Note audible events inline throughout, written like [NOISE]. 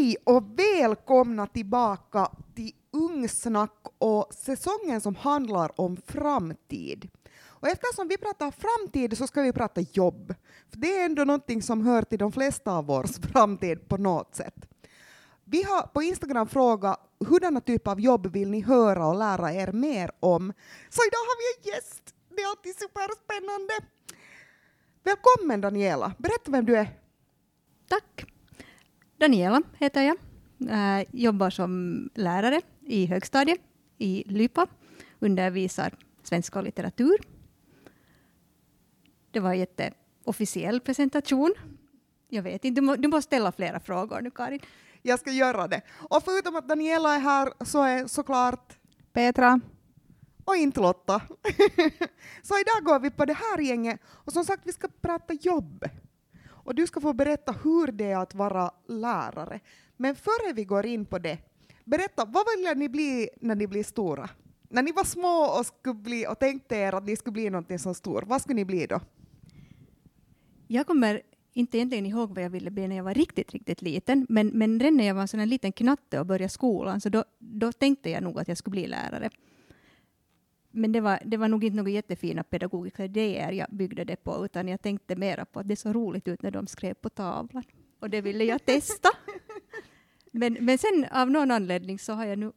Hej och välkomna tillbaka till Ungsnack och säsongen som handlar om framtid. Och eftersom vi pratar framtid så ska vi prata jobb. För det är ändå någonting som hör till de flesta av vår [LAUGHS] framtid på något sätt. Vi har på Instagram frågat hurdana typer av jobb vill ni höra och lära er mer om. Så idag har vi en gäst. Det är alltid superspännande. Välkommen Daniela. Berätta vem du är. Tack. Daniela heter jag. jag jobbar som lärare i högstadiet i Lypa. Undervisar svenska och litteratur. Det var en jätteofficiell presentation. Jag vet inte, du, må, du måste ställa flera frågor nu Karin. Jag ska göra det. Och förutom att Daniela är här så är såklart Petra. Och inte Lotta. [LAUGHS] så idag går vi på det här gänget och som sagt vi ska prata jobb. Och du ska få berätta hur det är att vara lärare. Men före vi går in på det, berätta, vad vill ni bli när ni blir stora? När ni var små och, skulle bli, och tänkte er att ni skulle bli någonting så stort, vad skulle ni bli då? Jag kommer inte egentligen ihåg vad jag ville bli när jag var riktigt, riktigt liten, men, men redan när jag var en sån liten knatte och började skolan, så då, då tänkte jag nog att jag skulle bli lärare. Men det var, det var nog inte några jättefina pedagogiska idéer jag byggde det på, utan jag tänkte mera på att det såg roligt ut när de skrev på tavlan. Och det ville jag testa. [LAUGHS] men, men sen av någon anledning så har jag nu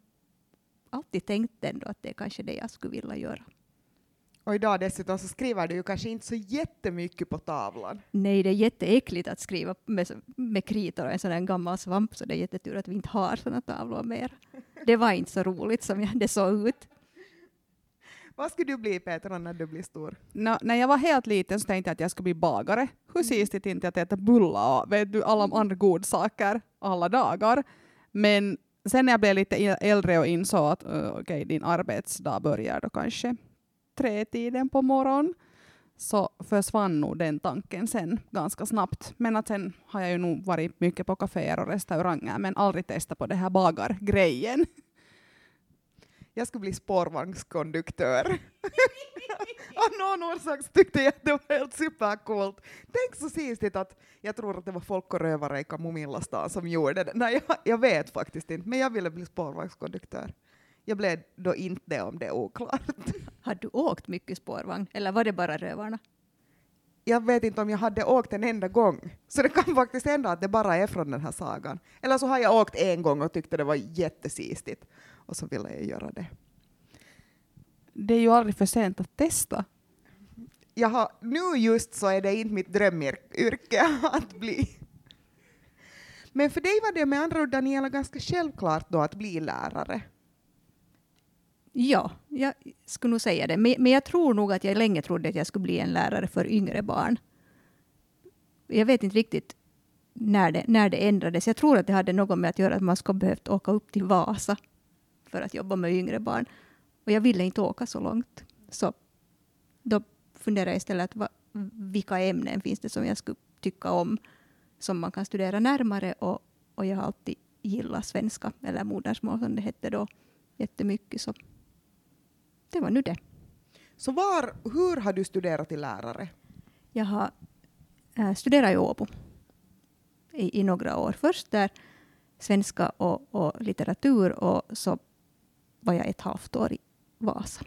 alltid tänkt ändå att det är kanske det jag skulle vilja göra. Och idag dessutom så skriver du ju kanske inte så jättemycket på tavlan. Nej, det är jätteäckligt att skriva med, med kritor och en sån där gammal svamp, så det är jättetur att vi inte har såna tavlor mer. Det var inte så roligt som det såg ut. Vad skulle du bli Petra när du blir stor? No, när jag var helt liten så tänkte jag att jag skulle bli bagare. Hur mm. sistigt inte att äta bullar och vet du, alla andra godsaker alla dagar. Men sen när jag blev lite äldre och insåg att uh, okay, din arbetsdag börjar då kanske tre tiden på morgonen så försvann nog den tanken sen ganska snabbt. Men att sen har jag ju nog varit mycket på kaféer och restauranger men aldrig testat på det här bagargrejen. Jag skulle bli spårvagnskonduktör. [LAUGHS] Av någon orsak tyckte jag att det var helt supercoolt. Tänk så sistigt att jag tror att det var folk och rövare i Kamomillastan som gjorde det. Nej, jag, jag, vet faktiskt inte, men jag ville bli spårvagnskonduktör. Jag blev då inte om det är oklart. [LAUGHS] Har du åkt mycket spårvagn, eller var det bara rövarna? jag vet inte om jag hade åkt en enda gång. Så det kan faktiskt hända att det bara är från den här sagan. Eller så har jag åkt en gång och tyckte det var jättesistigt och så ville jag göra det. Det är ju aldrig för sent att testa. Jaha, nu just så är det inte mitt drömyrke att bli. Men för dig var det med andra ord, Daniela, ganska självklart då att bli lärare. Ja, jag skulle nog säga det. Men, men jag tror nog att jag länge trodde att jag skulle bli en lärare för yngre barn. Jag vet inte riktigt när det, när det ändrades. Jag tror att det hade något med att göra att man skulle behövt åka upp till Vasa för att jobba med yngre barn. Och jag ville inte åka så långt. Så då funderade jag istället vad, vilka ämnen finns det som jag skulle tycka om som man kan studera närmare. Och, och jag har alltid gillat svenska, eller modersmål som det hette då, jättemycket. Så det var nu det. Så var, hur har du studerat till lärare? Jag har äh, studerat i Åbo i, i, några år. Först där svenska och, och, litteratur och så var jag ett halvt år i Vasa.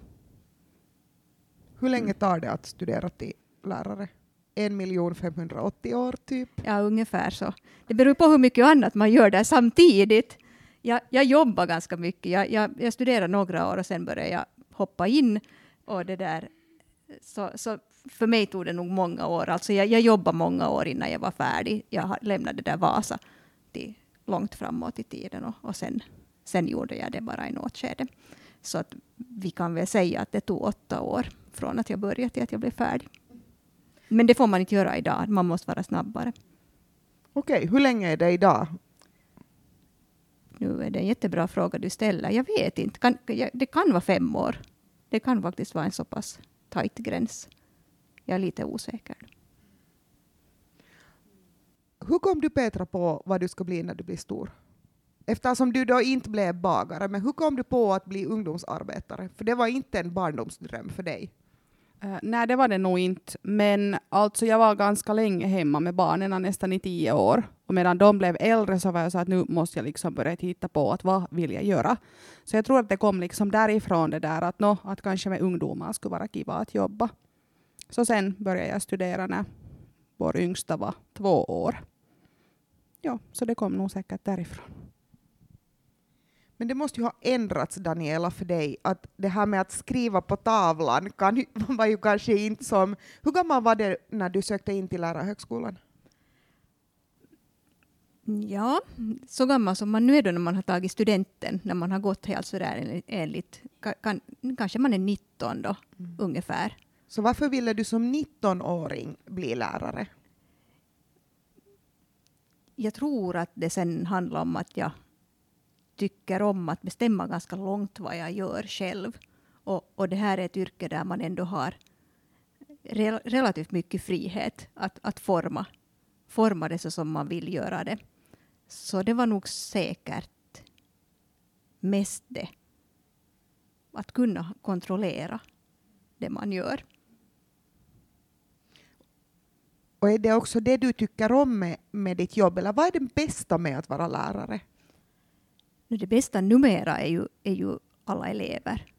Hur länge tar det att studera till lärare? En miljon 580 år typ? Ja, ungefär så. Det beror på hur mycket annat man gör där samtidigt. Jag, jag jobbar ganska mycket. Jag, jag, jag studerade några år och sen började jag hoppa in. Och det där, så, så för mig tog det nog många år. Alltså jag, jag jobbade många år innan jag var färdig. Jag lämnade där Vasa till långt framåt i tiden och, och sen, sen gjorde jag det bara i något skede. Så att vi kan väl säga att det tog åtta år från att jag började till att jag blev färdig. Men det får man inte göra idag, man måste vara snabbare. Okej, hur länge är det idag? Nu är det en jättebra fråga du ställer. Jag vet inte. Kan, det kan vara fem år. Det kan faktiskt vara en så pass tajt gräns. Jag är lite osäker. Hur kom du Petra på vad du ska bli när du blir stor? Eftersom du då inte blev bagare, men hur kom du på att bli ungdomsarbetare? För det var inte en barndomsdröm för dig. Uh, nej, det var det nog inte. Men alltså jag var ganska länge hemma med barnen, nästan i tio år. Och medan de blev äldre så var jag så att nu måste jag liksom börja titta på att vad vill jag göra. Så jag tror att det kom liksom därifrån det där att, no, att kanske med ungdomar skulle vara kiva att jobba. Så sen började jag studera när vår yngsta var två år. Ja, så det kom nog säkert därifrån. Men det måste ju ha ändrats, Daniela, för dig, att det här med att skriva på tavlan kan, [LAUGHS] var ju kanske inte som... Hur gammal var det när du sökte in till Lärarhögskolan? Ja, så gammal som man nu är då när man har tagit studenten, när man har gått helt sådär enligt, kan, kanske man är 19 då, mm. ungefär. Så varför ville du som 19-åring bli lärare? Jag tror att det sen handlar om att jag tycker om att bestämma ganska långt vad jag gör själv. Och, och det här är ett yrke där man ändå har re, relativt mycket frihet att, att forma, forma det så som man vill göra det. Så det var nog säkert mest det. Att kunna kontrollera det man gör. Och är det också det du tycker om med, med ditt jobb, eller vad är det bästa med att vara lärare? Det bästa numera är ju, är ju alla elever.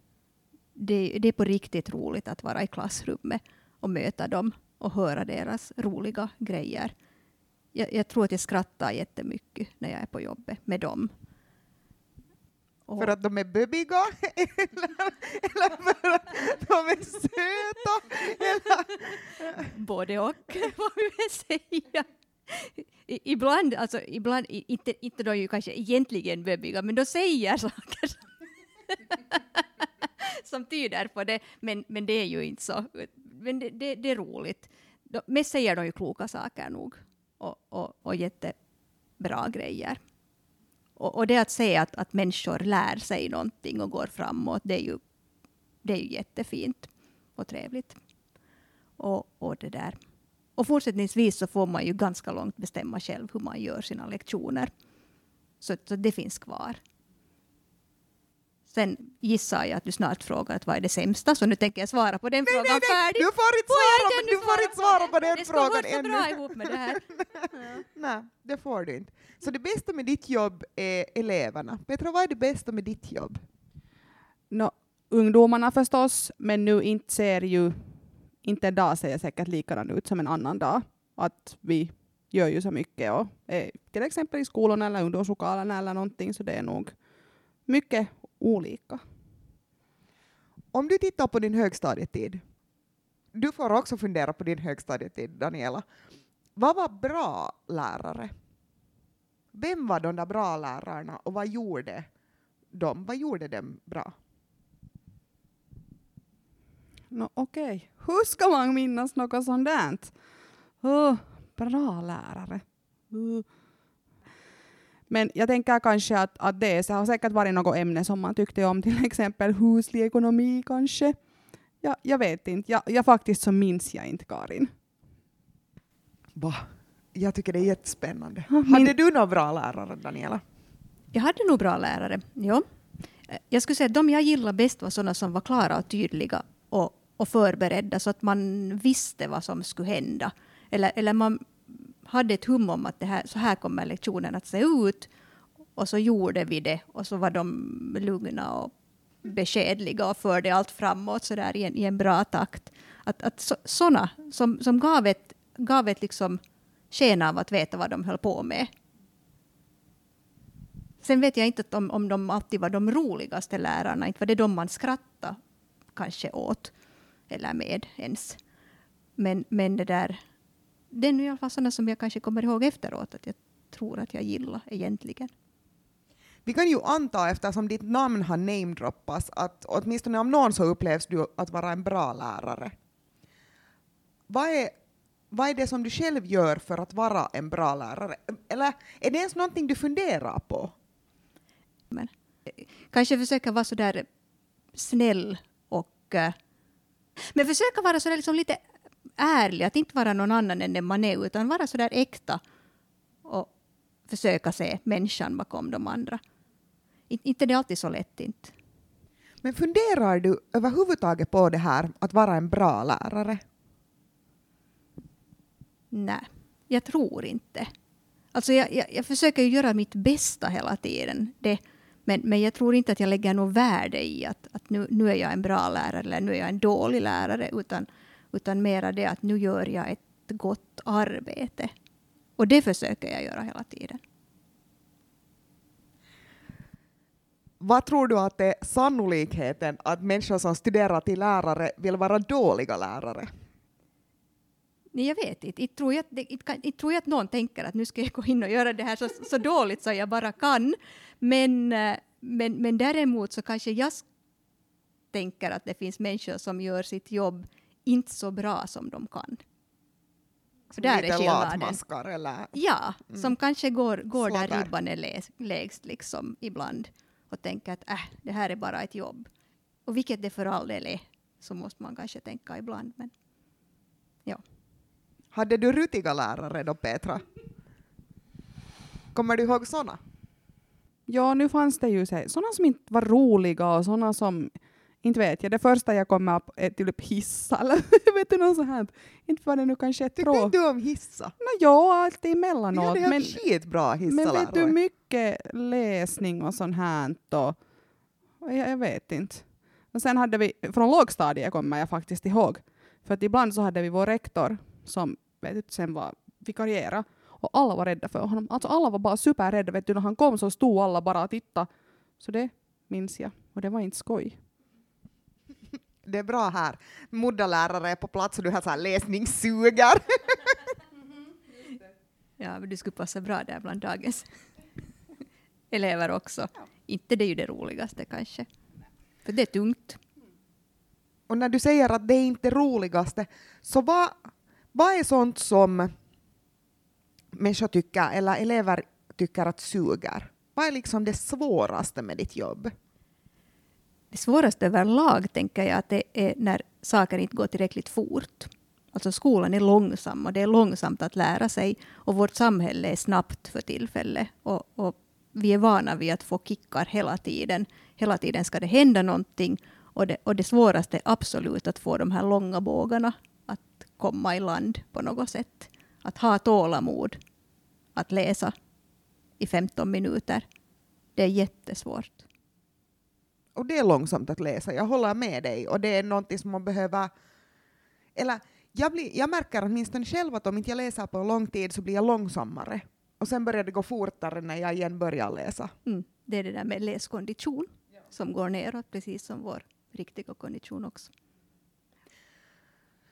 Det, det är på riktigt roligt att vara i klassrummet och möta dem och höra deras roliga grejer. Jag, jag tror att jag skrattar jättemycket när jag är på jobbet med dem. Och för att de är bebbiga [LAUGHS] eller, eller för att de är söta? Eller? Både och, [LAUGHS] får vi väl säga ibland, alltså ibland, inte, inte då ju kanske egentligen bebbiga, men då säger saker som, [LAUGHS] som tyder på det, men, men det är ju inte så. Men det, det, det är roligt. De, mest säger de ju kloka saker nog och, och, och jättebra grejer. Och, och det att se att, att människor lär sig någonting och går framåt, det är ju, det är ju jättefint och trevligt. Och, och det där och fortsättningsvis så får man ju ganska långt bestämma själv hur man gör sina lektioner. Så, så det finns kvar. Sen gissar jag att du snart frågar att vad är det sämsta, så nu tänker jag svara på den nej, frågan nej, nej. färdigt. Du får inte svara, på, du får inte svara på den frågan ännu. Det bra ihop med det här. ja. [LAUGHS] Nej, det får du inte. Så det bästa med ditt jobb är eleverna. Petra, vad är det bästa med ditt jobb? No, ungdomarna förstås, men nu inte ser ju inte en dag ser säkert likadan ut som en annan dag. Att vi gör ju så mycket och är till exempel i skolan eller ungdomslokalerna eller någonting så det är nog mycket olika. Om du tittar på din högstadietid, du får också fundera på din högstadietid, Daniela. Vad var bra lärare? Vem var de där bra lärarna och vad gjorde de? Vad gjorde dem bra? No, Okej, okay. hur ska man minnas något sånt där? Oh, bra lärare. Uh. Men jag tänker kanske att, att det har säkert varit något ämne som man tyckte om, till exempel huslig ekonomi kanske. Ja, jag vet inte, jag, jag faktiskt så minns jag inte Karin. Va? Jag tycker det är jättespännande. Min... Hade du några bra lärare, Daniela? Jag hade nog bra lärare, ja. Jag skulle säga att de jag gillade bäst var sådana som var klara och tydliga och, och förberedda så att man visste vad som skulle hända. Eller, eller man hade ett hum om att det här, så här kommer lektionen att se ut. Och så gjorde vi det och så var de lugna och beskedliga och förde allt framåt så där i, en, i en bra takt. Att, att så, såna som, som gav ett, gav ett liksom sken av att veta vad de höll på med. Sen vet jag inte om, om de alltid var de roligaste lärarna, inte var det de man skrattade kanske åt eller med ens. Men, men det där, det är nu i alla fall sådana som jag kanske kommer ihåg efteråt att jag tror att jag gillar egentligen. Vi kan ju anta, eftersom ditt namn har namedroppats, att åtminstone av någon så upplevs du att vara en bra lärare. Vad är, vad är det som du själv gör för att vara en bra lärare? Eller är det ens någonting du funderar på? Men, kanske försöka vara så där snäll och... Men försöka vara så liksom lite ärlig, att inte vara någon annan än den man är, utan vara så där äkta och försöka se människan bakom de andra. Inte det är alltid så lätt inte. Men funderar du överhuvudtaget på det här att vara en bra lärare? Nej, jag tror inte. Alltså jag, jag, jag försöker göra mitt bästa hela tiden. Det, men, men jag tror inte att jag lägger något värde i att, att nu, nu är jag en bra lärare eller nu är jag en dålig lärare. Utan, utan mera det att nu gör jag ett gott arbete. Och det försöker jag göra hela tiden. Vad tror du att är sannolikheten att människor som studerar till lärare vill vara dåliga lärare? Nej, jag vet inte. Inte tror jag, att det- inte, tror jag att någon tänker att nu ska jag gå in och göra det här så, så dåligt så jag bara kan. Men, eh, men, men däremot så kanske jag tänker att det finns människor som gör sitt jobb inte så bra som de kan. Så där är Lite latmaskar eller? Ja, som kanske går, går där ribban är lägst liksom ibland och tänker att äh, det här är bara ett jobb. Och vilket det för all del är, så måste man kanske tänka ibland. Men ja. Hade du rutiga lärare då, Petra? Kommer du ihåg såna? Ja, nu fanns det ju så här- såna som inte var roliga och såna som, inte vet jag, det första jag kommer på är typ hissa eller [LAUGHS] vet du något sånt här. Inte var det nu kanske ett Tyckte tråk. inte du om hissa? No, ja, alltid Vi emellanåt. hade helt Men, skitbra men vet du, hissalärare. mycket läsning och sånt här. Och, och jag, jag vet inte. Och sen hade vi, från lågstadiet kommer jag faktiskt ihåg, för att ibland så hade vi vår rektor som vet du, sen var vikariera och alla var rädda för honom. Alltså alla var bara superrädda. Vet du, när han kom så stod alla bara och tittade. Så det minns jag. Och det var inte skoj. [LAUGHS] Det är bra här. Muddalärare är på plats och du har så här läsningssugar. [LAUGHS] Ja, men du skulle passa bra där bland dagens [LAUGHS] elever också. Inte det är ju det roligaste kanske. För det är tungt. Och när du säger att det är inte det roligaste, så vad, vad är sånt som människor tycker, eller elever tycker att suger? Vad är liksom det svåraste med ditt jobb? Det svåraste överlag tänker jag att det är när saker inte går tillräckligt fort. Alltså skolan är långsam och det är långsamt att lära sig och vårt samhälle är snabbt för tillfället. Och, och vi är vana vid att få kickar hela tiden. Hela tiden ska det hända någonting och det, och det svåraste är absolut att få de här långa bågarna att komma i land på något sätt. Att ha tålamod att läsa i 15 minuter. Det är jättesvårt. Och det är långsamt att läsa, jag håller med dig. Och det är någonting som man behöver... Eller jag, blir, jag märker åtminstone själv att om inte jag läser på lång tid så blir jag långsammare. Och sen börjar det gå fortare när jag igen börjar läsa. Mm. Det är det där med läskondition som går neråt, precis som vår riktiga kondition också.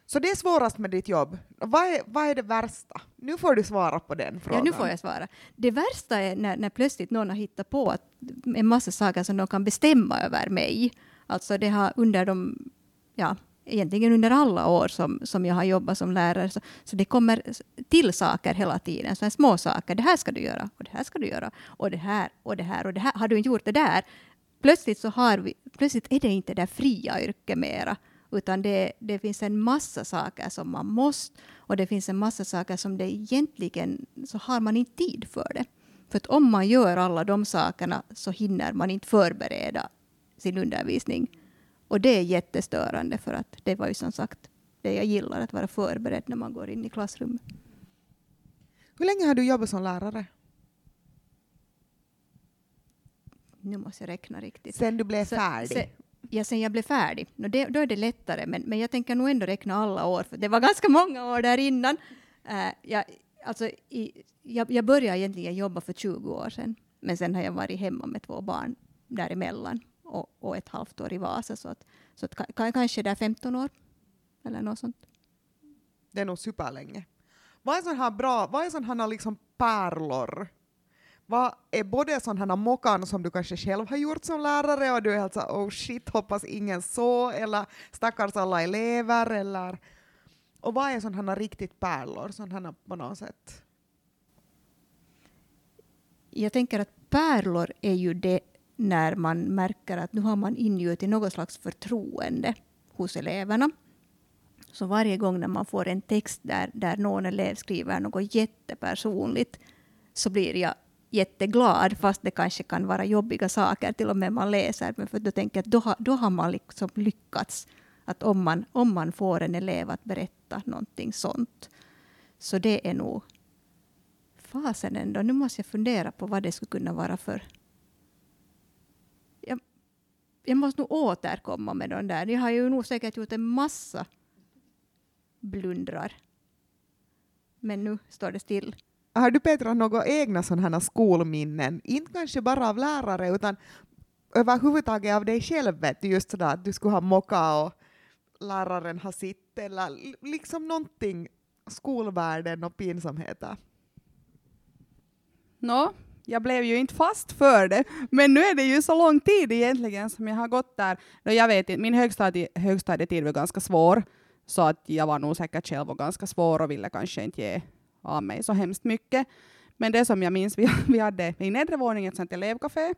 Så det är svårast med ditt jobb. Vad är, vad är det värsta? Nu får du svara på den frågan. Ja, nu får jag svara. Det värsta är när, när plötsligt någon har hittat på att en massa saker som de kan bestämma över mig. Alltså det har under de, ja, egentligen under alla år som, som jag har jobbat som lärare, så, så det kommer till saker hela tiden, så små saker. Det här ska du göra, och det här ska du göra, och det här, och det här, och det här. Har du inte gjort det där, plötsligt så har vi, plötsligt är det inte det fria yrket mera, utan det, det finns en massa saker som man måste, och det finns en massa saker som det egentligen, så har man inte tid för det. För att om man gör alla de sakerna så hinner man inte förbereda sin undervisning. Och det är jättestörande för att det var ju som sagt det jag gillar, att vara förberedd när man går in i klassrummet. Hur länge har du jobbat som lärare? Nu måste jag räkna riktigt. Sen du blev färdig? se- ja, sen jag blev färdig. Nå, det, då är det lättare, men, men jag tänker nog ändå räkna alla år, för det var ganska många år där innan. Uh, jag, alltså, i, jag, jag började egentligen jobba för 20 år sedan, men sen har jag varit hemma med två barn däremellan och, och ett halvt år i Vasa, så, att, så att, kanske där 15 år eller något sånt. Det är nog superlänge. Vad är sådana här bra, vad är sån här liksom pärlor? Vad är både sådana här mockan som du kanske själv har gjort som lärare och du är helt så oh shit, hoppas ingen så, eller stackars alla elever, eller... Och vad är sådana här riktigt pärlor, sådana på något sätt? Jag tänker att pärlor är ju det när man märker att nu har man ingjutit något slags förtroende hos eleverna. Så varje gång när man får en text där, där någon elev skriver något jättepersonligt så blir jag jätteglad fast det kanske kan vara jobbiga saker till och med man läser. Men för då tänker jag att då har, då har man liksom lyckats. Att om man, om man får en elev att berätta någonting sånt. Så det är nog fasen ändå. Nu måste jag fundera på vad det skulle kunna vara för... Jag, jag måste nog återkomma med de där. Jag har ju nog säkert gjort en massa blundrar. Men nu står det still. Har du Petra några egna sådana skolminnen? Inte kanske bara av lärare utan överhuvudtaget av dig själv vet du just sådär att du skulle ha mocka och läraren har sitt eller liksom någonting skolvärlden och pinsamheter. Nå, jag blev ju inte fast för det, men nu är det ju så lång tid egentligen som jag har gått där. No, jag vet inte, min högstadie, högstadietid var ganska svår, så att jag var nog säkert själv och ganska svår och ville kanske inte ge av mig så hemskt mycket. Men det som jag minns, vi, [LAUGHS] vi hade i nedre våningen ett sånt elevcafé.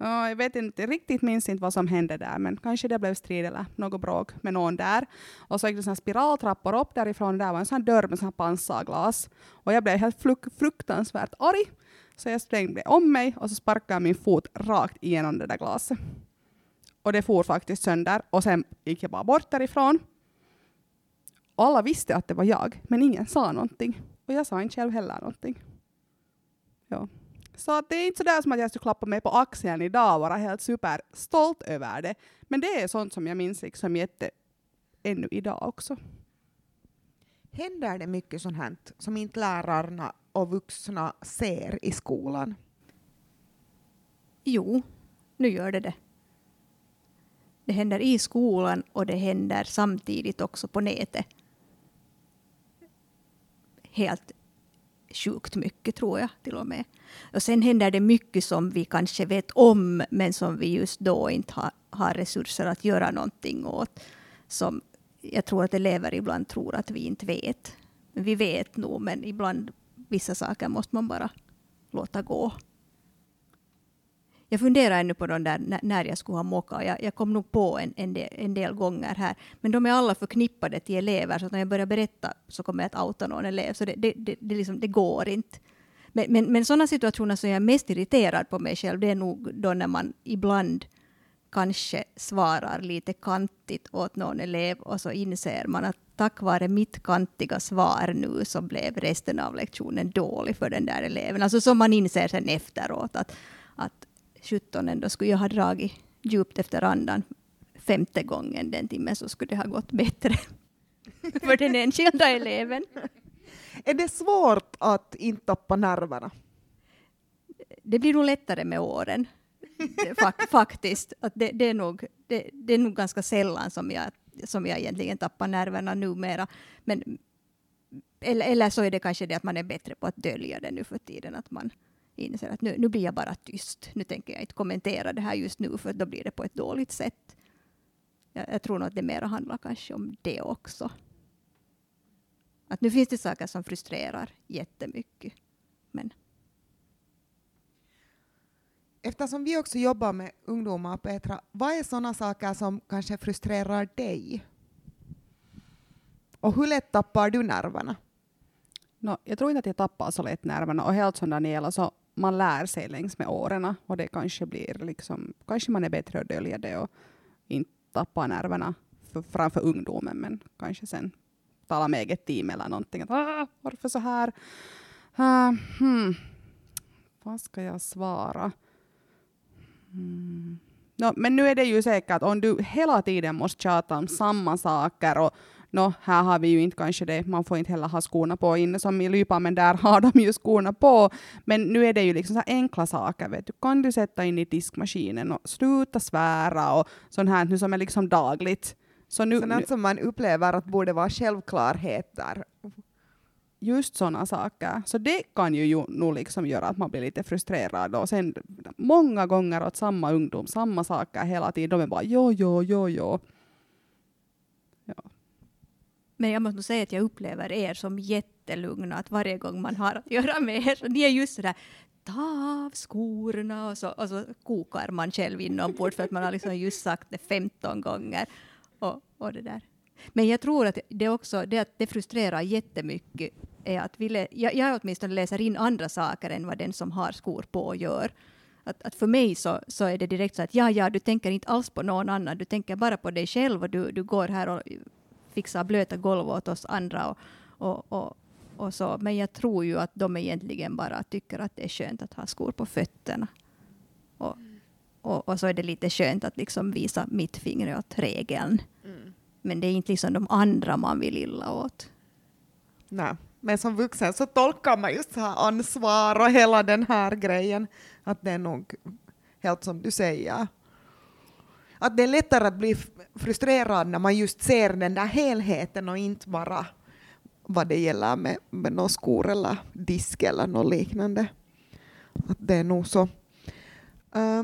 Och jag vet inte riktigt, minns inte vad som hände där, men kanske det blev strid eller något bråk med någon där. Och så gick det såna spiraltrappor upp därifrån, där var en sån dörr med sån pansarglas. Och jag blev helt fruktansvärt arg, så jag sprängde om mig och så sparkade jag min fot rakt igenom det där glaset. Och det for faktiskt sönder och sen gick jag bara bort därifrån. Alla visste att det var jag, men ingen sa någonting. Och jag sa inte själv heller någonting. Ja. Så det är inte sådär som att jag skulle klappa mig på axeln idag och vara helt superstolt över det. Men det är sånt som jag minns liksom jätte ännu idag också. Händer det mycket sånt här som inte lärarna och vuxna ser i skolan? Jo, nu gör det det. Det händer i skolan och det händer samtidigt också på nätet helt sjukt mycket tror jag till och med. Och sen händer det mycket som vi kanske vet om men som vi just då inte har, har resurser att göra någonting åt. Som jag tror att elever ibland tror att vi inte vet. Vi vet nog men ibland vissa saker måste man bara låta gå. Jag funderar ännu på de där när jag skulle ha mocka. Jag, jag kom nog på en, en, del, en del gånger här. Men de är alla förknippade till elever, så när jag börjar berätta så kommer jag att outa någon elev. Så det, det, det, det, liksom, det går inte. Men, men, men sådana situationer som jag är mest irriterad på mig själv, det är nog då när man ibland kanske svarar lite kantigt åt någon elev och så inser man att tack vare mitt kantiga svar nu så blev resten av lektionen dålig för den där eleven. Alltså som man inser sen efteråt att, att 17 ändå skulle jag ha dragit djupt efter andan femte gången den timmen så skulle det ha gått bättre [LAUGHS] för den enskilda eleven. Är det svårt att inte tappa nerverna? Det blir nog lättare med åren. faktiskt. Att det, det, är nog, det, det, är nog ganska sällan som jag, som jag egentligen tappar nerverna numera. Men, eller, eller så är det kanske det att man är bättre på att dölja det nu för tiden. Att man, inser att nu, nu blir jag bara tyst. Nu tänker jag inte kommentera det här just nu för då blir det på ett dåligt sätt. Jag, jag tror nog att det mera handlar kanske om det också. Att nu finns det saker som frustrerar jättemycket. Men Eftersom vi också jobbar med ungdomar, Petra, vad är sådana saker som kanske frustrerar dig? Och hur lätt tappar du nerverna? No, jag tror inte att jag tappar så lätt nerverna. Och helt som Daniela, så man lär sig längs med åren och det kanske blir liksom, kanske man är bättre att dölja det och inte tappa nerverna för, framför ungdomen men kanske sen tala med eget team eller någonting. Att, ah, varför så här? Uh, hmm. Vad ska jag svara? Mm. No, men nu är det ju säkert om du hela tiden måste tjata om samma saker och Nå, här har vi ju inte kanske det, man får inte heller ha skorna på inne som i Lypa, men där har de ju skorna på. Men nu är det ju liksom så enkla saker, vet du. Kan du sätta in i diskmaskinen och sluta svära och sånt här nu som är liksom dagligt. Så nu, Sånt som man upplever att borde vara självklarheter. Just sådana saker. Så det kan ju nog liksom göra att man blir lite frustrerad. Och sen många gånger åt samma ungdom, samma saker hela tiden. De är bara jo, jo, jo, jo. Men jag måste säga att jag upplever er som jättelugna, att varje gång man har att göra med er, ni är just sådär ta av skorna och så, och så kokar man själv inombords för att man har liksom just sagt det 15 gånger. Och, och det där. Men jag tror att det också det, att det frustrerar jättemycket är att vi lä- jag, jag åtminstone läser in andra saker än vad den som har skor på gör. Att, att för mig så, så är det direkt så att ja, ja, du tänker inte alls på någon annan, du tänker bara på dig själv och du, du går här och fixar blöta golv åt oss andra och, och, och, och så. Men jag tror ju att de egentligen bara tycker att det är skönt att ha skor på fötterna. Och, och, och så är det lite skönt att liksom visa mitt finger åt regeln. Men det är inte liksom de andra man vill illa åt. Nej. Men som vuxen så tolkar man just så här ansvar och hela den här grejen. Att det är nog helt som du säger. Att det är lättare att bli frustrerad när man just ser den där helheten och inte bara vad det gäller med, med någon skor eller disk eller något liknande. Att det är nog så. Uh,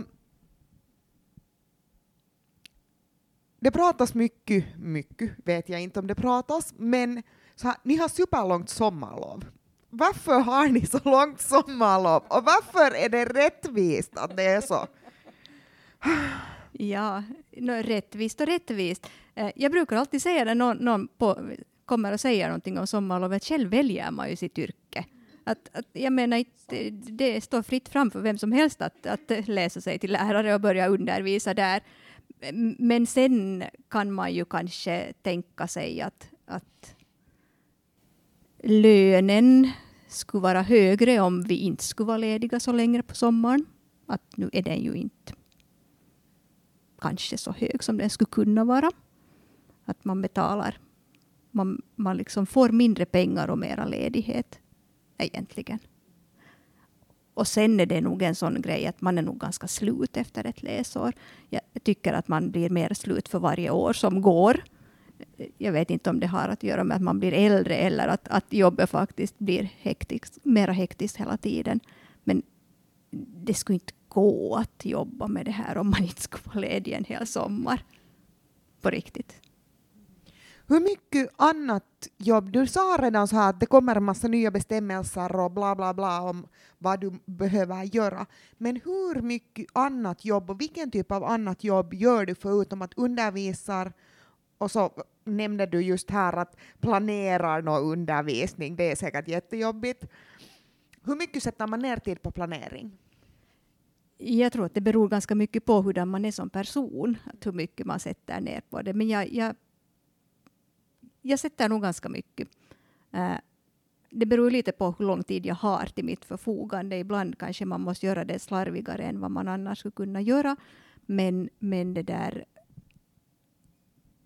det pratas mycket, mycket vet jag inte om det pratas, men så här, ni har superlångt sommarlov. Varför har ni så långt sommarlov? Och varför är det rättvist att det är så? Ja, no, rättvist och rättvist. Eh, jag brukar alltid säga när någon, någon på, kommer och säger någonting om sommarlovet, själv väljer man ju sitt yrke. Att, att, jag menar, det står fritt fram för vem som helst att, att läsa sig till lärare och börja undervisa där. Men sen kan man ju kanske tänka sig att, att lönen skulle vara högre om vi inte skulle vara lediga så länge på sommaren. Att nu är den ju inte kanske så hög som den skulle kunna vara. Att man betalar, man, man liksom får mindre pengar och mera ledighet egentligen. Och sen är det nog en sån grej att man är nog ganska slut efter ett läsår. Jag tycker att man blir mer slut för varje år som går. Jag vet inte om det har att göra med att man blir äldre eller att, att jobbet faktiskt blir hektiskt, mera hektiskt hela tiden. Men det skulle inte gå att jobba med det här om man inte skulle vara ledig en hel sommar. På riktigt. Hur mycket annat jobb? Du sa redan så här att det kommer en massa nya bestämmelser och bla bla bla om vad du behöver göra. Men hur mycket annat jobb och vilken typ av annat jobb gör du förutom att undervisar och så nämnde du just här att planerar någon undervisning, det är säkert jättejobbigt. Hur mycket sätter man ner tid på planering? Jag tror att det beror ganska mycket på hur man är som person, att hur mycket man sätter ner på det. Men jag, jag, jag sätter nog ganska mycket. Eh, det beror lite på hur lång tid jag har till mitt förfogande. Ibland kanske man måste göra det slarvigare än vad man annars skulle kunna göra. Men, men det där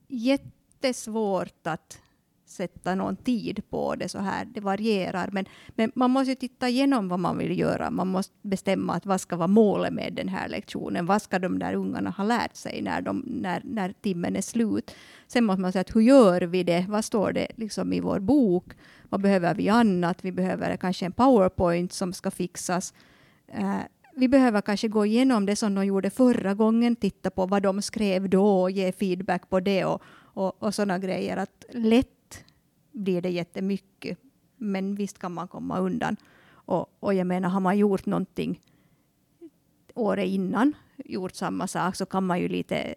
jättesvårt att sätta någon tid på det så här. Det varierar. Men, men man måste ju titta igenom vad man vill göra. Man måste bestämma att vad ska vara målet med den här lektionen. Vad ska de där ungarna ha lärt sig när, de, när, när timmen är slut? Sen måste man säga att hur gör vi det? Vad står det liksom i vår bok? Vad behöver vi annat? Vi behöver kanske en powerpoint som ska fixas. Eh, vi behöver kanske gå igenom det som de gjorde förra gången, titta på vad de skrev då och ge feedback på det och, och, och sådana grejer. Att lätt blir det jättemycket, men visst kan man komma undan. Och, och jag menar, har man gjort någonting året innan, gjort samma sak, så kan man ju lite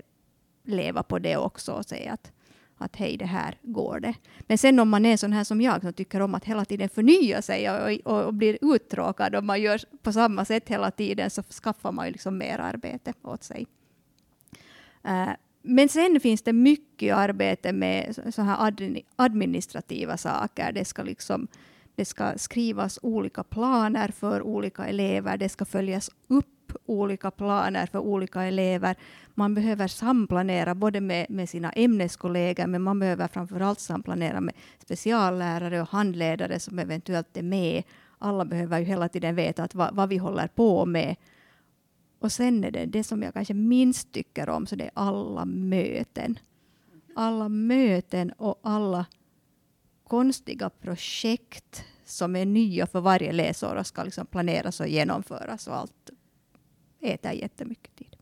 leva på det också och säga att, att hej, det här går det. Men sen om man är sån här som jag, som tycker om att hela tiden förnya sig och, och, och blir uttråkad om man gör på samma sätt hela tiden, så skaffar man ju liksom mer arbete åt sig. Uh, men sen finns det mycket arbete med så här administrativa saker. Det ska, liksom, det ska skrivas olika planer för olika elever. Det ska följas upp olika planer för olika elever. Man behöver samplanera både med, med sina ämneskollegor, men man behöver framförallt samplanera med speciallärare och handledare som eventuellt är med. Alla behöver ju hela tiden veta att vad, vad vi håller på med. Och sen är det det som jag kanske minst tycker om, så det är alla möten. Alla möten och alla konstiga projekt som är nya för varje läsår och ska liksom planeras och genomföras och allt äter jättemycket tid.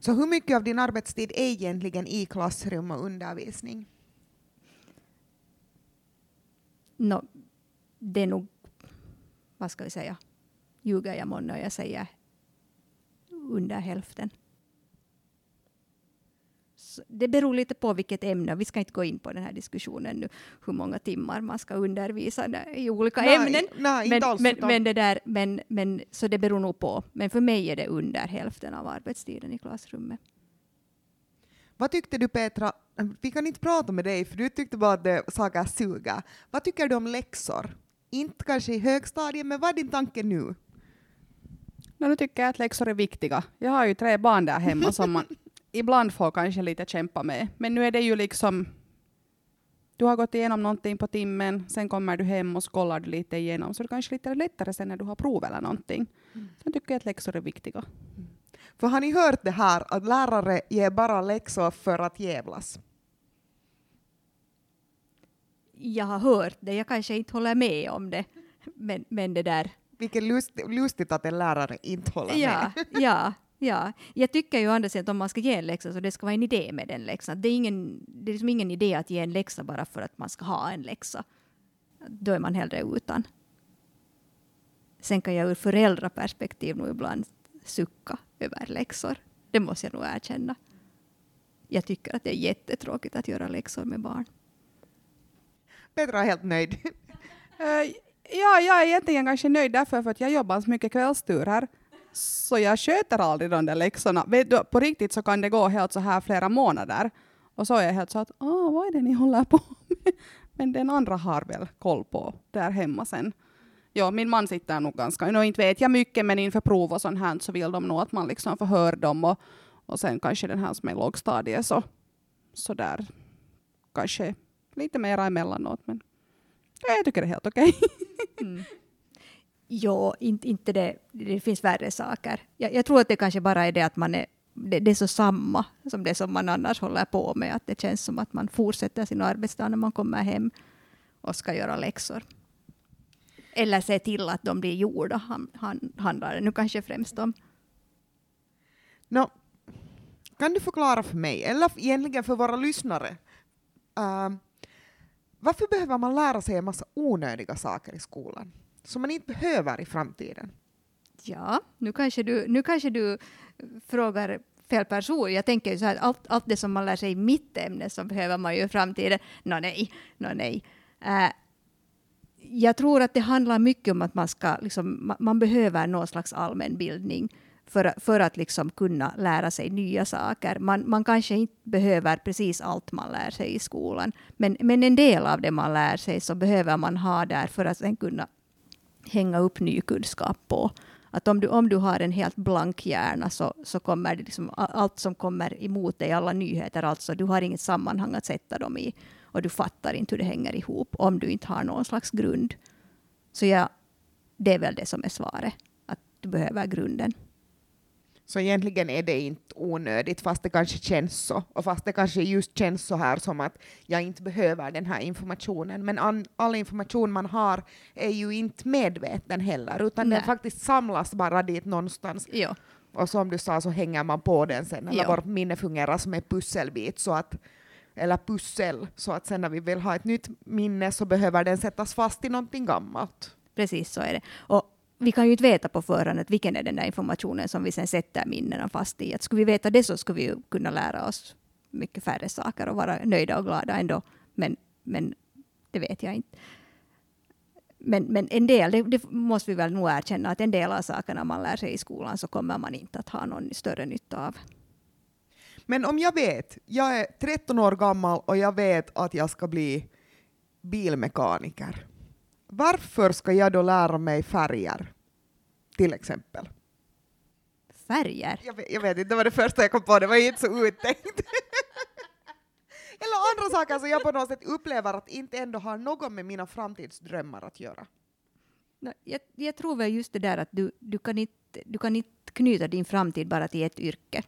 Så hur mycket av din arbetstid är egentligen i klassrum och undervisning? No, det är nog, vad ska vi säga, ljuger jag månne och jag säger under hälften. Så det beror lite på vilket ämne. Vi ska inte gå in på den här diskussionen nu, hur många timmar man ska undervisa i olika Nej, ämnen. nej, men, alls, men, men, det där, men, men, så det beror nog på. Men för mig är det under hälften av arbetstiden i klassrummet. Vad tyckte du Petra, vi kan inte prata med dig för du tyckte bara att det saker suger. Vad tycker du om läxor? Inte kanske i högstadiet, men vad är din tanke nu? No, nu tycker jag att läxor är viktiga. Jag har ju tre barn där hemma som man [LAUGHS] ibland får kanske lite kämpa med. Men nu är det ju liksom, du har gått igenom någonting på timmen, sen kommer du hem och kollar du lite igenom, så det kanske är lite lättare sen när du har prov eller någonting. Sen tycker jag att läxor är viktiga. För har ni hört det här att lärare ger bara läxor för att jävlas? Jag har hört det, jag kanske inte håller med om det. Men, men det där, Vilket lust, lustigt att en lärare inte håller ja, med. [LAUGHS] ja, ja. Jag tycker ju andra sidan att om man ska ge en läxa så det ska vara en idé med den läxan. Det är, ingen, det är liksom ingen idé att ge en läxa bara för att man ska ha en läxa. Då är man hellre utan. Sen kan jag ur föräldraperspektiv nog ibland sucka över läxor. Det måste jag nog erkänna. Jag tycker att det är jättetråkigt att göra läxor med barn. Petra är helt nöjd. Ja, jag är egentligen kanske nöjd därför för att jag jobbar så mycket kvällsturer. Så jag sköter aldrig de där läxorna. Vet du, på riktigt så kan det gå helt så här flera månader. Och så är jag helt så att, ah, vad är det ni håller på med? [LAUGHS] Men den andra har väl koll på där hemma sen. Ja, min man sitter nog ganska, nu inte vet jag mycket, men inför prov och sånt här så vill de nog att man liksom förhör dem och, och sen kanske den här som är lågstadiet så, så där kanske lite mera emellanåt. Men ja, jag tycker det är helt okej. [LAUGHS] Mm. Jo, inte, inte det. Det finns värre saker. Jag, jag tror att det kanske bara är det att man är det, det är så samma som det som man annars håller på med. Att det känns som att man fortsätter sin arbetsdag när man kommer hem och ska göra läxor. Eller se till att de blir gjorda, han, han, handlar det nu kanske främst om. Nå, kan du förklara för mig, eller egentligen för våra lyssnare, ehm, varför behöver man lära sig en massa onödiga saker i skolan som man inte behöver i framtiden? Ja, nu kanske du, nu kanske du frågar fel person. Jag tänker ju så här, allt, allt det som man lär sig i mitt ämne så behöver man ju i framtiden. Nå nej, nå nej. Uh, jag tror att det handlar mycket om att man ska, liksom, man, man behöver någon slags allmänbildning för, för att liksom kunna lära sig nya saker. Man, man kanske inte behöver precis allt man lär sig i skolan, men, men en del av det man lär sig så behöver man ha där för att sen kunna hänga upp ny kunskap på. Att om du, om du har en helt blank hjärna så, så kommer det liksom, allt som kommer emot dig, alla nyheter, alltså du har inget sammanhang att sätta dem i och du fattar inte hur det hänger ihop om du inte har någon slags grund. Så ja, det är väl det som är svaret, att du behöver grunden. Så egentligen är det inte onödigt, fast det kanske känns så. Och fast det kanske just känns så här som att jag inte behöver den här informationen. Men an, all information man har är ju inte medveten heller, utan Nej. den faktiskt samlas bara dit någonstans. Jo. Och som du sa så hänger man på den sen, eller Ja. vårt minne fungerar som en pusselbit, så att, eller pussel, så att sen när vi vill ha ett nytt minne så behöver den sättas fast i någonting gammalt. Precis så är det. Och vi kan ju inte veta på förhand att vilken är den där informationen som vi sen sätter minnena fast i. Att skulle vi veta det så skulle vi ju kunna lära oss mycket färre saker och vara nöjda och glada ändå. Men, men det vet jag inte. Men, men en del, det, det måste vi väl nog erkänna, att en del av sakerna man lär sig i skolan så kommer man inte att ha någon större nytta av. Men om jag vet, jag är 13 år gammal och jag vet att jag ska bli bilmekaniker. Varför ska jag då lära mig färger? Till exempel. Färger. Jag vet, jag vet inte, det var det första jag kom på, det var inte så uttänkt. [LAUGHS] Eller andra saker som jag på något sätt upplever att inte ändå har något med mina framtidsdrömmar att göra. No, jag, jag tror väl just det där att du, du, kan inte, du kan inte knyta din framtid bara till ett yrke.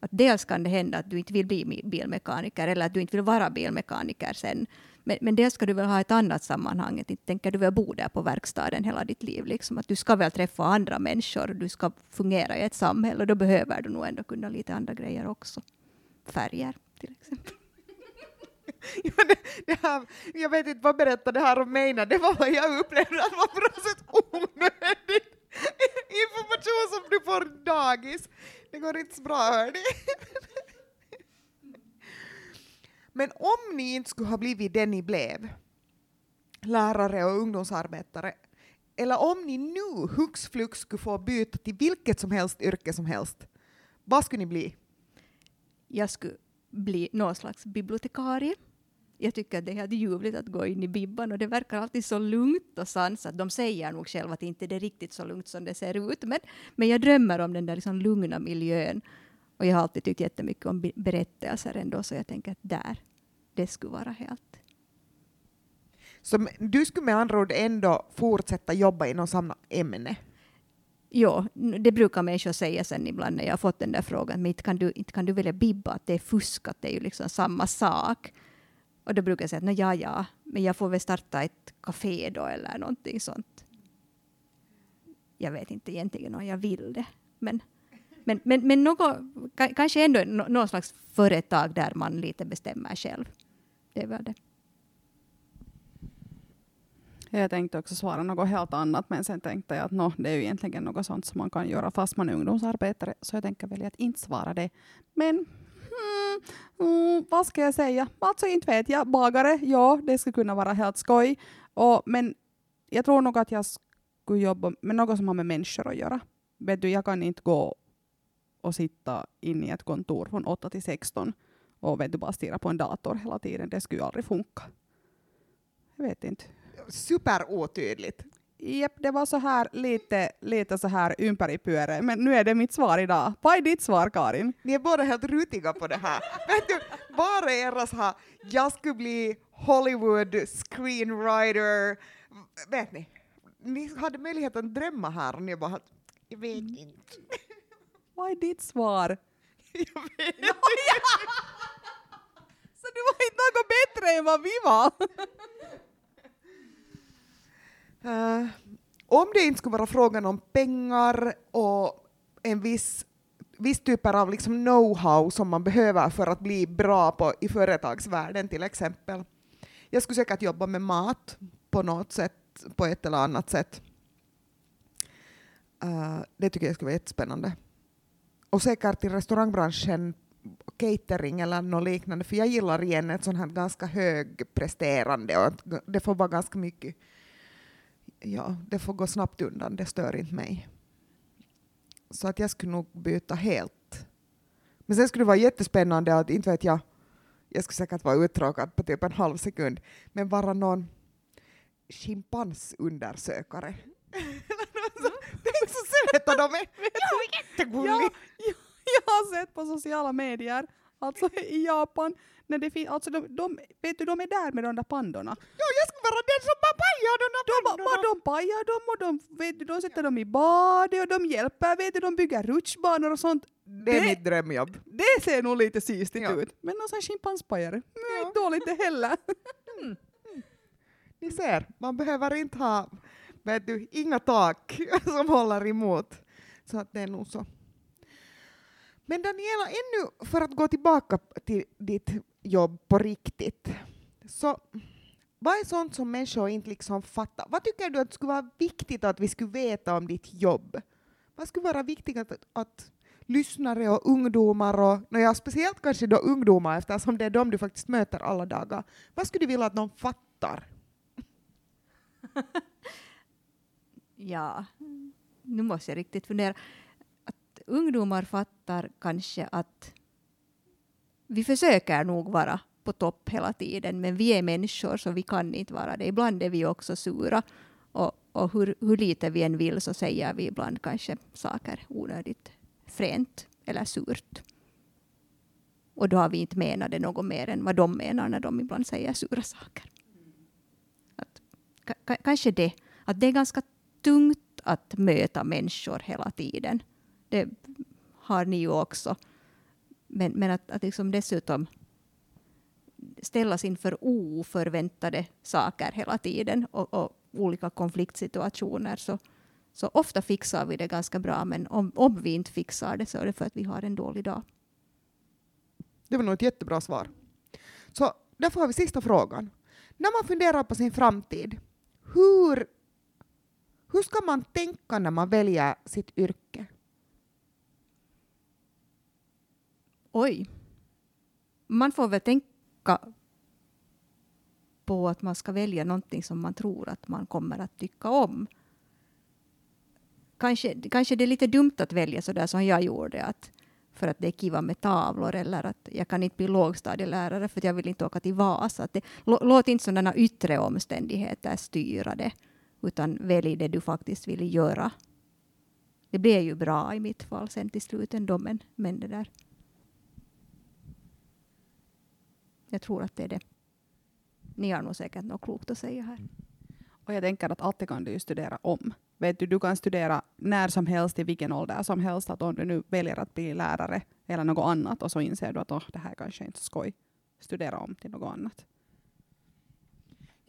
Att dels kan det hända att du inte vill bli bilmekaniker eller att du inte vill vara bilmekaniker sen. Men, men dels ska du väl ha ett annat sammanhang. Att Inte tänker du väl bo där på verkstaden hela ditt liv. Liksom. Att du ska väl träffa andra människor. Du ska fungera i ett samhälle. Och då behöver du nog ändå kunna lite andra grejer också. Färger till exempel. [LAUGHS] Ja, det, det här, jag vet inte vad berättade det här om mig när det var vad jag upplevde att var på något sätt onödig [LAUGHS] information som du får dagis. Det går inte så bra hörni. [LAUGHS] Men om ni inte skulle ha blivit det ni blev, lärare och ungdomsarbetare, eller om ni nu hux flux skulle få byta till vilket som helst yrke som helst, vad skulle ni bli? Jag skulle bli någon slags bibliotekarie. Jag tycker att det är helt ljuvligt att gå in i bibban och det verkar alltid så lugnt och sansat. De säger nog själva att inte det är riktigt så lugnt som det ser ut, men, men jag drömmer om den där liksom lugna miljön. Och jag har alltid tyckt jättemycket om be- berättelser ändå, så jag tänker att där, det skulle vara helt... Så du skulle med andra ord ändå fortsätta jobba inom samma ämne? N- det brukar människor säga sen ibland när jag har fått den där frågan, men inte kan du, inte kan du välja bibba, att det är fusk, att det är ju liksom samma sak. Och då brukar jag säga att "Nå, ja, ja, men jag får väl starta ett café då eller någonting sånt. Jag vet inte egentligen om jag vill det, men, men, men, men något, kanske ändå någon slags företag där man lite bestämmer själv. Det är väl det. Jag tänkte också svara något helt annat, men sen tänkte jag att no, det är ju egentligen något sånt som man kan göra fast man är ungdomsarbetare, så jag tänker välja att inte svara det. Men Mm, mm, vad ska jag säga? Alltså inte vet jag. Bagare, ja, det skulle kunna vara helt skoj. Och, men jag tror nog att jag skulle jobba med något som har med människor att göra. Vet du, jag kan inte gå och sitta inne i ett kontor från 8 till 16 och vet du, bara stirra på en dator hela tiden. Det skulle ju aldrig funka. Jag vet inte. Superotydligt. Japp, det var så här lite, lite så här ympäripyöre, men nu är det mitt svar idag. Vad är ditt svar, Karin? Ni är båda helt rutiga på det här. [LAUGHS] Vet du, bara era så här, jag skulle bli Hollywood screenwriter, vet ni? Ni hade möjlighet att drömma här och ni bara, jag vet inte. Vad är ditt svar? [LAUGHS] Jag vet. [LAUGHS] Så du var inte något bättre än vad vi var? [LAUGHS] Eh, om det inte skulle vara frågan om pengar och en viss, viss typer av liksom know-how som man behöver för att bli bra på, i företagsvärlden till exempel. Jag skulle säkert jobba med mat på något sätt, på ett eller annat sätt. Eh, det tycker jag skulle vara jättespännande. Och säkert i restaurangbranschen, catering eller något liknande, för jag gillar igen ett sånt här ganska högpresterande och det får vara ganska mycket ja, det får gå snabbt undan, det stör inte mig. Så att jag skulle nog byta helt. Men sen skulle det vara jättespännande att, inte vet jag, jag skulle säkert vara uttråkad på typ en halv sekund, men vara någon schimpansundersökare. [LAUGHS] Söta de är! [LAUGHS] Ja, jättegulliga! Ja, ja, jag har sett på sociala medier, alltså i Japan, när det fin- alltså de, de, vet du, de är där med de där pandorna. Ja, jag skulle vara den som bara pajar de där pandorna. de, de pajar dem och de, vet du, de sätter dem i badet och de hjälper, vet du, de bygger rutschbanor och sånt. Det är det- mitt drömjobb. Det ser nog lite sistigt Ja. ut. Men det är Ja. inte dåligt det heller. [LAUGHS] Ni ser, man behöver inte ha vet du, inga tak som håller emot. Så att det är nog så. Men Daniela, ännu för att gå tillbaka till ditt jobb på riktigt. Så vad är sånt som människor inte liksom fattar? Vad tycker du att skulle vara viktigt att vi skulle veta om ditt jobb? Vad skulle vara viktigt att, att lyssnare och ungdomar, och no, ja, speciellt kanske då ungdomar eftersom det är de du faktiskt möter alla dagar. Vad skulle du vilja att de fattar? [LAUGHS] Ja, nu måste jag riktigt fundera. Att ungdomar fattar kanske att vi försöker nog vara på topp hela tiden, men vi är människor så vi kan inte vara det. Ibland är vi också sura och, och hur, hur lite vi än vill så säger vi ibland kanske saker onödigt fränt eller surt. Och då har vi inte menat det något mer än vad de menar när de ibland säger sura saker. Att, kanske det, att det är ganska tungt att möta människor hela tiden. Det har ni ju också. Men, men att, att liksom dessutom ställas inför oförväntade saker hela tiden och, och olika konfliktsituationer så, så ofta fixar vi det ganska bra men om, om vi inte fixar det så är det för att vi har en dålig dag. Det var nog ett jättebra svar. Så därför har vi sista frågan. När man funderar på sin framtid, hur, hur ska man tänka när man väljer sitt yrke? Oj. Man får väl tänka på att man ska välja någonting som man tror att man kommer att tycka om. Kanske, kanske det är lite dumt att välja så där som jag gjorde, att för att det är kiva med tavlor eller att jag kan inte bli lågstadielärare för att jag vill inte åka till Vasa. Att det, låt inte sådana yttre omständigheter styra det, utan välj det du faktiskt vill göra. Det blev ju bra i mitt fall sen till slut ändå, men, men det där. Jag tror att det är det. Ni har nog säkert något klokt att säga här. Mm. Och jag tänker att alltid kan du ju studera om. Vet du, du kan studera när som helst, i vilken ålder som helst. Att om du nu väljer att bli lärare eller något annat och så inser du att oh, det här kanske inte är så skoj. Studera om till något annat.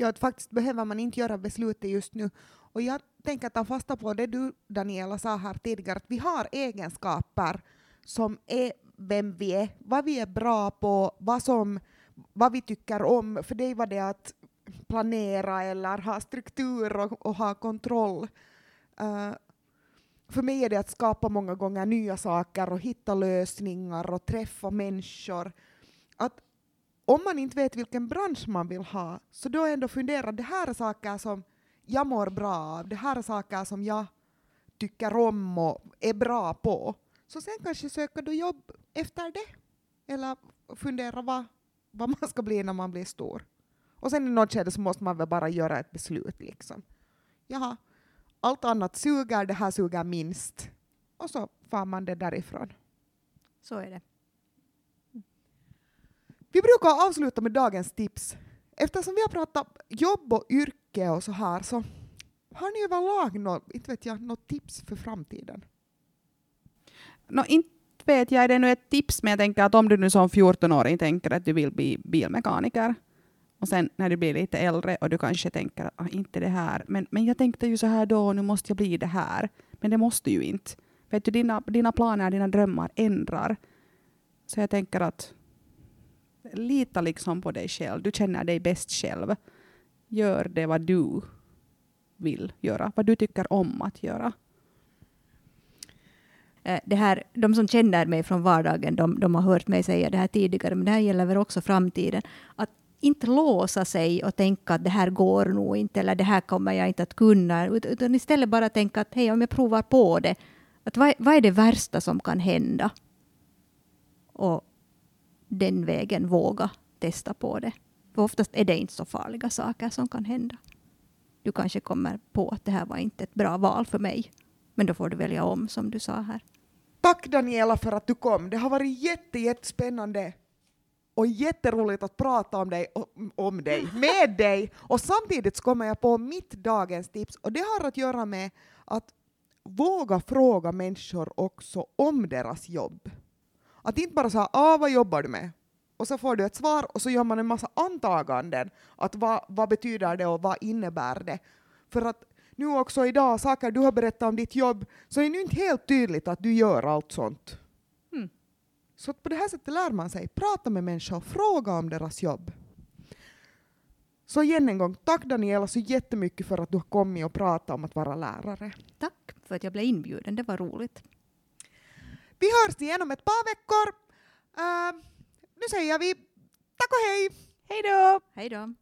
Ja, att faktiskt behöver man inte göra beslutet just nu. Och jag tänker ta fasta på det du, Daniela, sa här tidigare, att vi har egenskaper som är vem vi är, vad vi är bra på, vad, som, vad vi tycker om. För dig var det att planera eller ha struktur och, och ha kontroll. Uh, för mig är det att skapa många gånger nya saker och hitta lösningar och träffa människor. Om man inte vet vilken bransch man vill ha, så då ändå fundera, det här är saker som jag mår bra av, det här är saker som jag tycker om och är bra på. Så sen kanske söker du jobb efter det. Eller fundera vad, vad man ska bli när man blir stor. Och sen i något skede så måste man väl bara göra ett beslut liksom. Jaha, allt annat suger, det här suger minst. Och så far man det därifrån. Så är det. Vi brukar avsluta med dagens tips. Eftersom vi har pratat jobb och yrke och så här så har ni överlag något, inte vet jag, något tips för framtiden? No, inte vet jag, är det nu ett tips, men jag tänker att om du nu som 14-åring tänker att du vill bli bilmekaniker, och sen när du blir lite äldre och du kanske tänker att ah, inte det här, men, men jag tänkte ju så här då, nu måste jag bli det här. Men det måste ju inte. Vet du, dina, dina planer, dina drömmar ändrar. Så jag tänker att lita liksom på dig själv. Du känner dig bäst själv. Gör det vad du vill göra, vad du tycker om att göra. Eh, det här, de som känner mig från vardagen, de, de har hört mig säga det här tidigare, men det här gäller väl också framtiden. Att inte låsa sig och tänka att det här går nog inte, eller det här kommer jag inte att kunna, utan istället bara tänka att hej, om jag provar på det, att vad, vad är det värsta som kan hända? Och den vägen våga testa på det. För oftast är det inte så farliga saker som kan hända. Du kanske kommer på att det här var inte ett bra val för mig, men då får du välja om som du sa här. Tack Daniela för att du kom. Det har varit jätte, jättespännande och jätteroligt att prata om dig, om dig, [LAUGHS] med dig. Och samtidigt så kommer jag på mitt dagens tips och det har att göra med att våga fråga människor också om deras jobb. Att inte bara säga ah, vad jobbar du med? Och så får du ett svar och så gör man en massa antaganden. Att vad, vad betyder det och vad innebär det? För att nu också idag, saker du har berättat om ditt jobb, så är det inte helt tydligt att du gör allt sånt. Mm. Så på det här sättet lär man sig. Prata med människor, fråga om deras jobb. Så igen en gång, tack Daniela så jättemycket för att du har kommit och pratat om att vara lärare. Tack för att jag blev inbjuden, det var roligt. Vi hörs igen om ett par veckor. Uh, nu säger vi tack och hej! Hej då! Hej då!